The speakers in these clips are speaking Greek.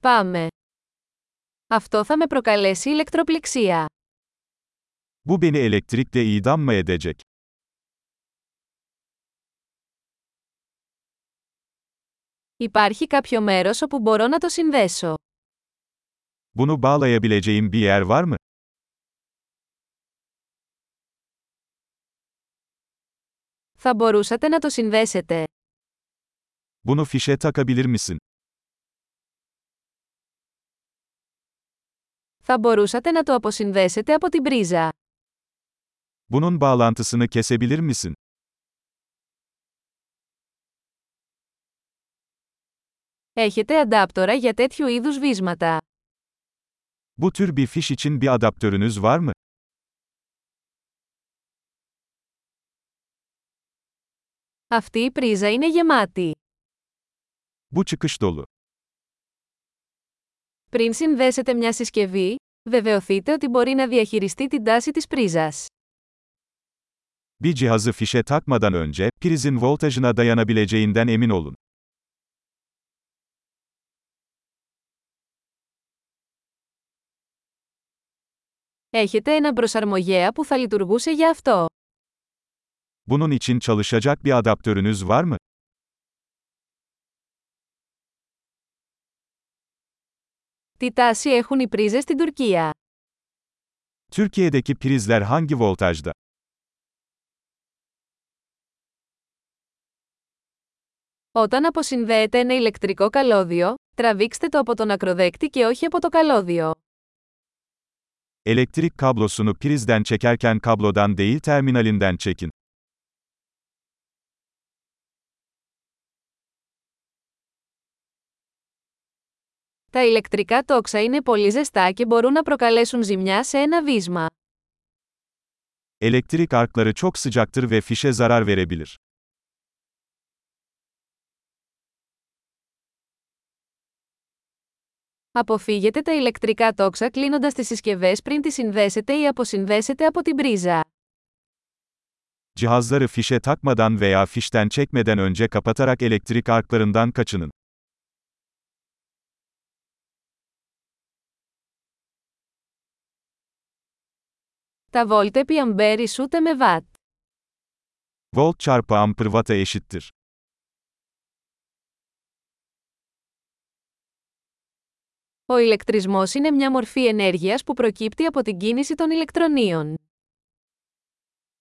Πάμε. Αυτό θα με προκαλέσει ηλεκτροπληξία. Bu beni elektrikle idam mı edecek? Υπάρχει κάποιο μέρος όπου μπορώ να το συνδέσω. Bunu bağlayabileceğim bir yer var mı? Θα μπορούσατε να το συνδέσετε. Bunu fişe takabilir misin? Θα μπορούσατε να το αποσυνδέσετε από την πρίζα. Bunun bağlantısını kesebilir misin? Έχετε αντάπτορα για τέτοιου είδους βίσματα. Bu tür bir fiş için bir adaptörünüz var mı? Αυτή η πρίζα είναι γεμάτη. Bu çıkış dolu. Πριν συνδέσετε μια συσκευή, βεβαιωθείτε ότι μπορεί να διαχειριστεί την τάση της πρίζας. Bir cihazı fişe takmadan önce, prizin voltajına dayanabileceğinden emin olun. Έχετε έναν προσαρμογέα που θα λειτουργούσε για αυτό. Bunun için çalışacak bir adaptörünüz var mı? Τι τάση έχουν οι πρίζες στην Τουρκία; Türkiye'deki prizler hangi voltajda? Όταν αποσυνδέετε ένα ηλεκτρικό καλώδιο, τραβήξτε το από τον ακροδέκτη και όχι από το καλώδιο. Elektrik kablosunu prizden çekerken kablodan değil terminalinden çekin. Τα ηλεκτρικά τόξα είναι πολύ ζεστά και μπορούν να προκαλέσουν ζημιά σε ένα βίσμα. Elektrik arkları çok sıcaktır ve fişe zarar verebilir. Αποφύγετε τα ηλεκτρικά τόξα κλείνοντας τις συσκευές πριν τις συνδέσετε ή αποσυνδέσετε από την πρίζα. Cihazları fişe takmadan veya fişten çekmeden önce kapatarak elektrik arklarından kaçının. Τα βόλτ επί αμπέρ ισούται με βατ. Volt çarpı amper watt'a eşittir. Ο ηλεκτρισμός είναι μια μορφή ενέργειας που προκύπτει από την κίνηση των ηλεκτρονίων.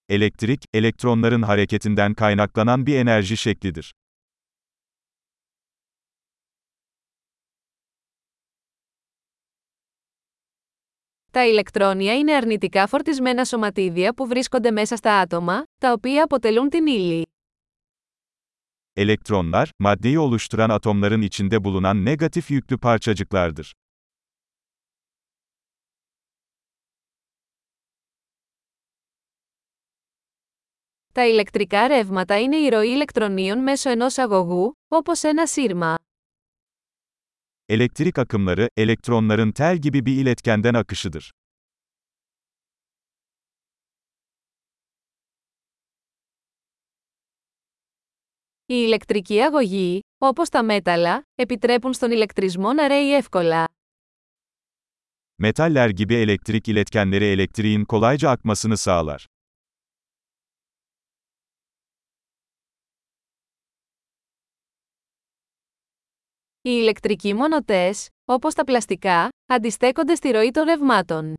Elektrik, elektronların hareketinden kaynaklanan bir enerji şeklidir. Τα ηλεκτρόνια είναι αρνητικά φορτισμένα σωματίδια που βρίσκονται μέσα στα άτομα, τα οποία αποτελούν την ύλη. Elektronlar, maddeyi oluşturan atomların içinde bulunan negatif yüklü parçacıklardır. Τα ηλεκτρικά ρεύματα είναι η ροή ηλεκτρονίων μέσω ενός αγωγού, όπως ένα σύρμα. Elektrik akımları, elektronların tel gibi bir iletkenden akışıdır. Η ηλεκτρική αγωγή, όπως τα μέταλλα, επιτρέπουν στον ηλεκτρισμό να ρέει εύκολα. Metaller gibi elektrik iletkenleri elektriğin kolayca akmasını sağlar. Οι ηλεκτρικοί μονοτές, όπως τα πλαστικά, αντιστέκονται στη ροή των ρευμάτων.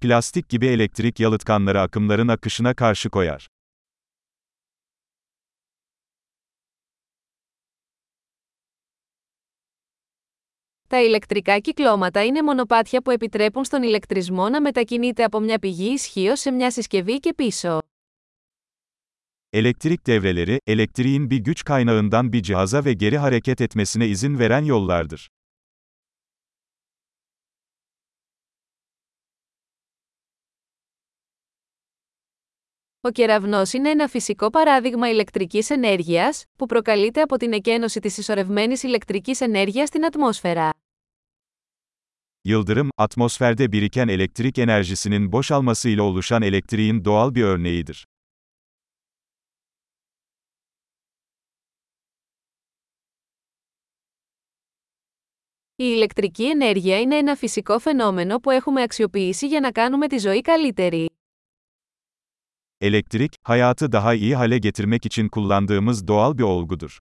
Plastik gibi elektrik yalıtkanları akımların akışına karşı koyar. Τα ηλεκτρικά κυκλώματα είναι μονοπάτια που επιτρέπουν στον ηλεκτρισμό να μετακινείται από μια πηγή ισχύω σε μια συσκευή και πίσω. Elektrik devreleri, elektriğin bir güç kaynağından bir cihaza ve geri hareket etmesine izin veren yollardır. Ο κεραυνός είναι ένα φυσικό παράδειγμα ηλεκτρικής ενέργειας, που προκαλείται από την εκένωση της ισορρευμένης ηλεκτρικής ενέργειας στην ατμόσφαιρα. Yıldırım, atmosferde biriken elektrik enerjisinin boşalmasıyla oluşan elektriğin doğal bir örneğidir. Η ηλεκτρική ενέργεια είναι ένα φυσικό φαινόμενο που έχουμε αξιοποιήσει για να κάνουμε τη ζωή καλύτερη. Elektrik, hayatı daha iyi hale getirmek için kullandığımız doğal bir olgudur.